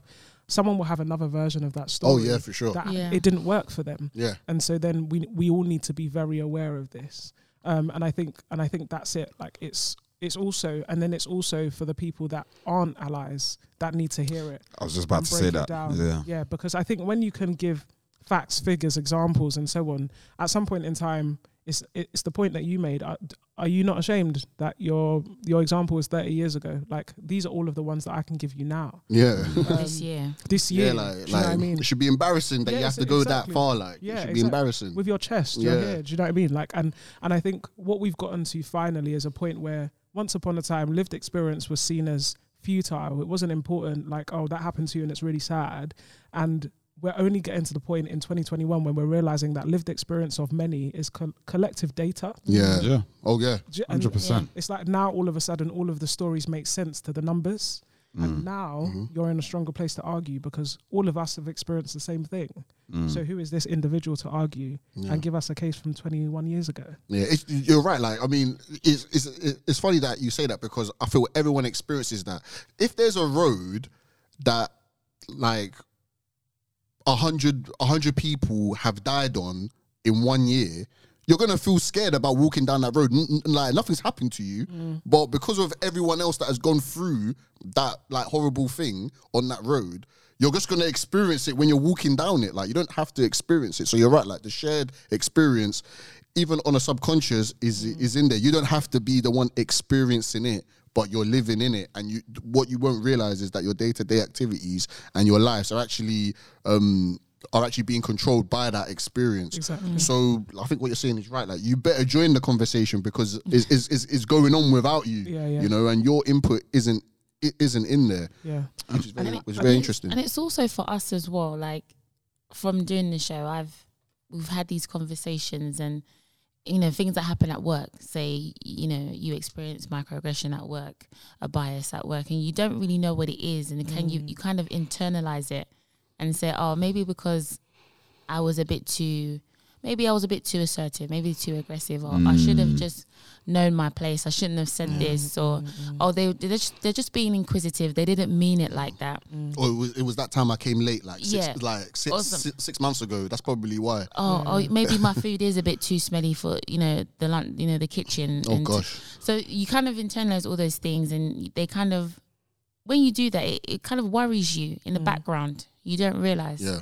someone will have another version of that story. Oh yeah, for sure. That Yeah. it didn't work for them Yeah, and so then we we all need to be very aware of this um and i think and i think that's it like it's it's also and then it's also for the people that aren't allies that need to hear it I was just about to say that. down. Yeah. yeah because i think when you can give facts figures examples and so on at some point in time it's it's the point that you made are, are you not ashamed that your your example was 30 years ago like these are all of the ones that i can give you now yeah, this Um, year. this year yeah. do Like, you know like what i mean it should be embarrassing that Yeah, you have to go exactly. that far. Like, Yeah, it should be exactly. embarrassing. with your chest, your Yeah. hair. Do you know what I mean? Like, and and I think what we've gotten to finally is a point where once upon a time, lived experience was seen as futile. It wasn't important. Like, oh, that happened to you, and it's really sad. And we're only getting to the point in 2021 when we're realizing that lived experience of many is co- collective data. yeah. Yeah. Oh yeah. 100%. It's like now all of a sudden all of the stories make sense to the numbers. Mm. And now you're in a stronger place to argue because all of us have experienced the same thing. Mm. So who is this individual to argue Yeah. and give us a case from 21 years ago? Yeah, it's, you're right. Like, I mean, it's, it's it's funny that you say that because I feel everyone experiences that. If there's a road that like a hundred a hundred people have died on in one year, you're gonna feel scared about walking down that road. N- n- like nothing's happened to you, mm. but because of everyone else that has gone through that like horrible thing on that road. You're just gonna experience it when you're walking down it. Like you don't have to experience it. So you're right. Like the shared experience, even on a subconscious, is mm. is in there. You don't have to be the one experiencing it, but you're living in it. And you, what you won't realize is that your day to day activities and your lives are actually um are actually being controlled by that experience. Exactly. So I think what you're saying is right. Like you better join the conversation because is is is is going on without you. Yeah, yeah. You know, and your input isn't it isn't in there, Yeah. which is very, And it- which is very it's- interesting. And it's also for us as well. Like from doing the show, I've we've had these conversations and you know things that happen at work. Say you know you experience microaggression at work, a bias at work, and you don't really know what it is, and can you you mm. kind of internalize it and say, oh, maybe because I was a bit too. Maybe I was a bit too assertive, maybe too aggressive, or I should have mm. just known my place. I shouldn't have said this, or mm-hmm. oh, they they're just, they're just being inquisitive. They didn't mean it like that. Or it was, it was that time I came late, like six, Yeah. like six, Awesome. six, six months ago. That's probably why. Oh, oh, maybe my food is a bit too smelly for you know the lun- you know the kitchen. Oh and gosh, So you kind of internalize all those things, and they kind of when you do that, it, it kind of worries you in the mm. background. You don't realize. yeah,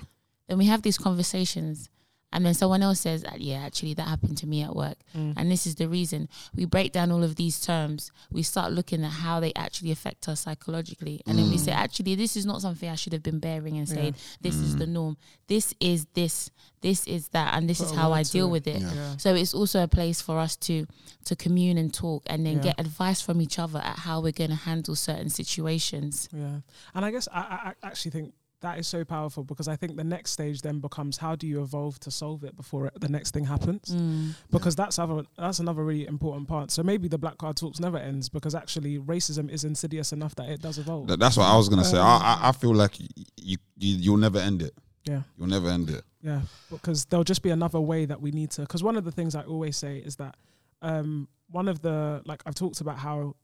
Then we have these conversations, and then someone else says, "Ah, "Yeah, actually, that happened to me at work," and this is the reason. We break down all of these terms. We start looking at how they actually affect us psychologically, and then we say, "Actually, this is not something I should have been bearing and saying. This is the norm. This is this. This is that, and this Put is how I deal it. with it." Yeah. So it's also a place for us to to commune and talk, and then Yeah. get advice from each other at how we're going to handle certain situations. Yeah, and I guess I, I I actually think that is so powerful because I think the next stage then becomes how do you evolve to solve it before it, the next thing happens? Mm. Because that's other that's another really important part. So maybe the Black Card Talks never ends because actually racism is insidious enough that it does evolve. Th- That's what I was gonna say. I, I I feel like y- you, you you'll never end it. yeah. You'll never end it. Yeah, because there'll just be another way that we need to. Because one of the things I always say is that um, one of the like I've talked about how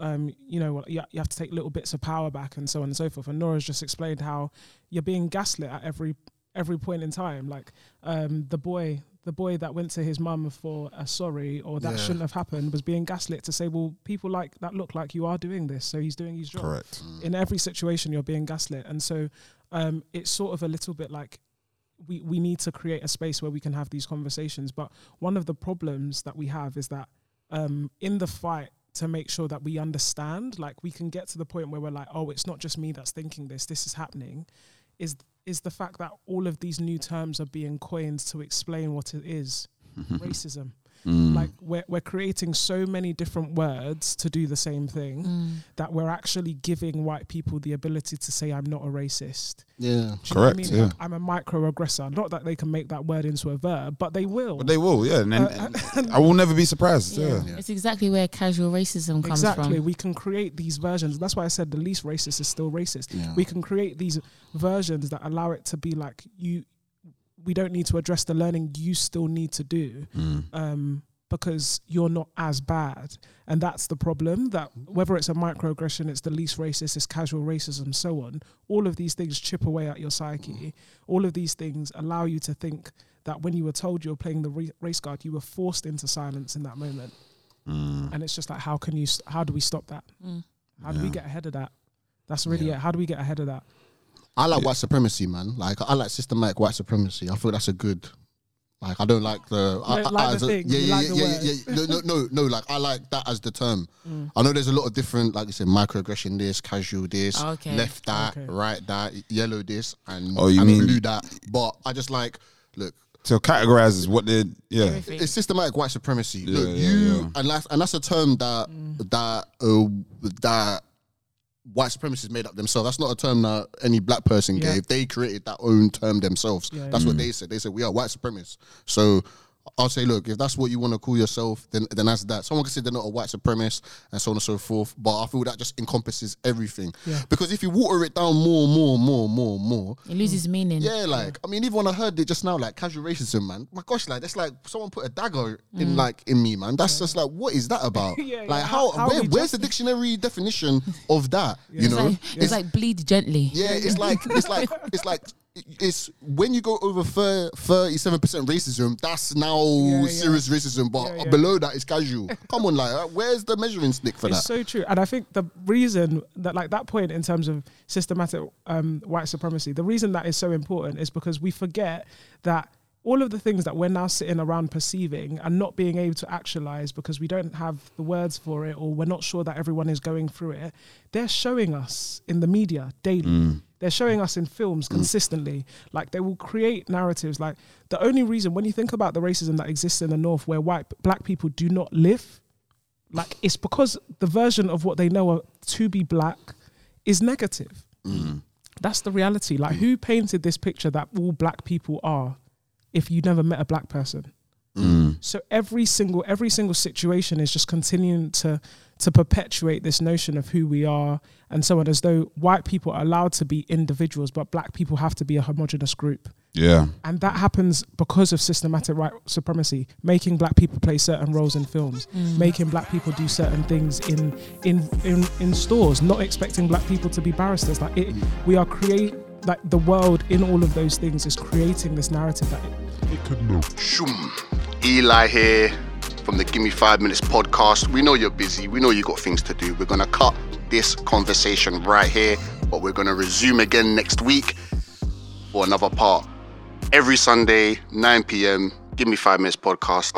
um, you know you, you have to take little bits of power back and so on and so forth. And Nora's just explained how you're being gaslit at every every point in time. Like um, the boy. The boy that went to his mum for a sorry or that Yeah. shouldn't have happened was being gaslit to say, well, people like that look like you are doing this, so he's doing his job Correct. in every situation you're being gaslit and so um, it's sort of a little bit like we, we need to create a space where we can have these conversations but one of the problems that we have is that um, in the fight to make sure that we understand. Like we can get to the point where we're like, oh, it's not just me that's thinking this. This is happening. Is is the fact that all of these new terms are being coined to explain what it is, racism. Mm. Like we're we're creating so many different words to do the same thing Mm. that we're actually giving white people the ability to say I'm not a racist. Yeah. Do you know what Correct, I mean? yeah. Like, I'm a microaggressor. Not that they can make that word into a verb, but they will. But they will, yeah. And, Uh, and I will never be surprised. Yeah. Yeah. It's exactly where casual racism comes exactly. from. Exactly, we can create these versions. That's why I said the least racist is still racist. Yeah. We can create these versions that allow it to be like you. We don't need to address the learning you still need to do. Mm. um, because you're not as bad. And that's the problem that whether it's a microaggression, it's the least racist, it's casual racism, so on, all of these things chip away at your psyche. All of these things allow you to think that when you were told you were playing the re- race card, you were forced into silence in that moment. Mm. And it's just like, how can you, how do we stop that? Mm. How do we get ahead of that? That's really Yeah. it. How do we get ahead of that? I like white supremacy, man. Like I like systematic white supremacy. I feel that's a good. Like I don't like the. I, don't I- like the a- thing, Yeah, yeah, like the yeah, yeah, yeah. No, no, no, no. Like I like that as the term. Mm. I know there's a lot of different, like you said, microaggression. This, casual. This, Okay. left that, Okay. right that, yellow this, and Oh, you and mean- blue that. But I just like look. So categorize is what they yeah. Everything. It's systematic white supremacy. Yeah, Look, yeah, you yeah. and that's and that's a term that that uh, that white supremacists made up themselves. That's not a term that any black person Yeah. gave. They created that own term themselves. Yeah, that's yeah. what they said. They said we are white supremacists. So. I'll say, look, if that's what you want to call yourself, then then that's that. Someone can say they're not a white supremacist and so on and so forth, but I feel that just encompasses everything. Yeah. Because if you water it down more, more, more, more, more, It loses meaning. yeah, like I mean, even when I heard it just now, like casual racism, man. My gosh, like that's like someone put a dagger in mm. like in me, man. That's just like, what is that about? Yeah, like yeah. how, How- how where, where's just- the dictionary definition of that? You It's know, like, it's like bleed gently. yeah, it's like it's like it's like it's when you go over thirty-seven percent racism, that's now Yeah, yeah. serious racism. But Yeah, below that is casual. Come on, like uh, where's the measuring stick for it's that? so true and i think the reason that like that point in terms of systematic um, white supremacy the reason that is so important is because we forget that all of the things that we're now sitting around perceiving and not being able to actualize because we don't have the words for it or we're not sure that everyone is going through it they're showing us in the media daily they're showing us in films mm. consistently like they will create narratives like the only reason when you think about the racism that exists in the north where white black people do not live like it's because the version of what they know are to be black is negative. Mm. That's the reality. Like mm. who painted this picture that all black people are if you never met a black person? So every single every single situation is just continuing to to perpetuate this notion of who we are and so on as though white people are allowed to be individuals but black people have to be a homogenous group. Yeah. And that happens because of systematic white supremacy, making black people play certain roles in films, mm. making black people do certain things in in in, in stores, not expecting black people to be barristers. Like it, we are create like the world in all of those things is creating this narrative that it could move Shoom. Eli here from the Gimme Five Minutes podcast. We know you're busy. We know you got things to do. We're gonna cut this conversation right here, but we're gonna resume again next week for another part. Every Sunday, 9 p.m. Give Me Five Minutes podcast.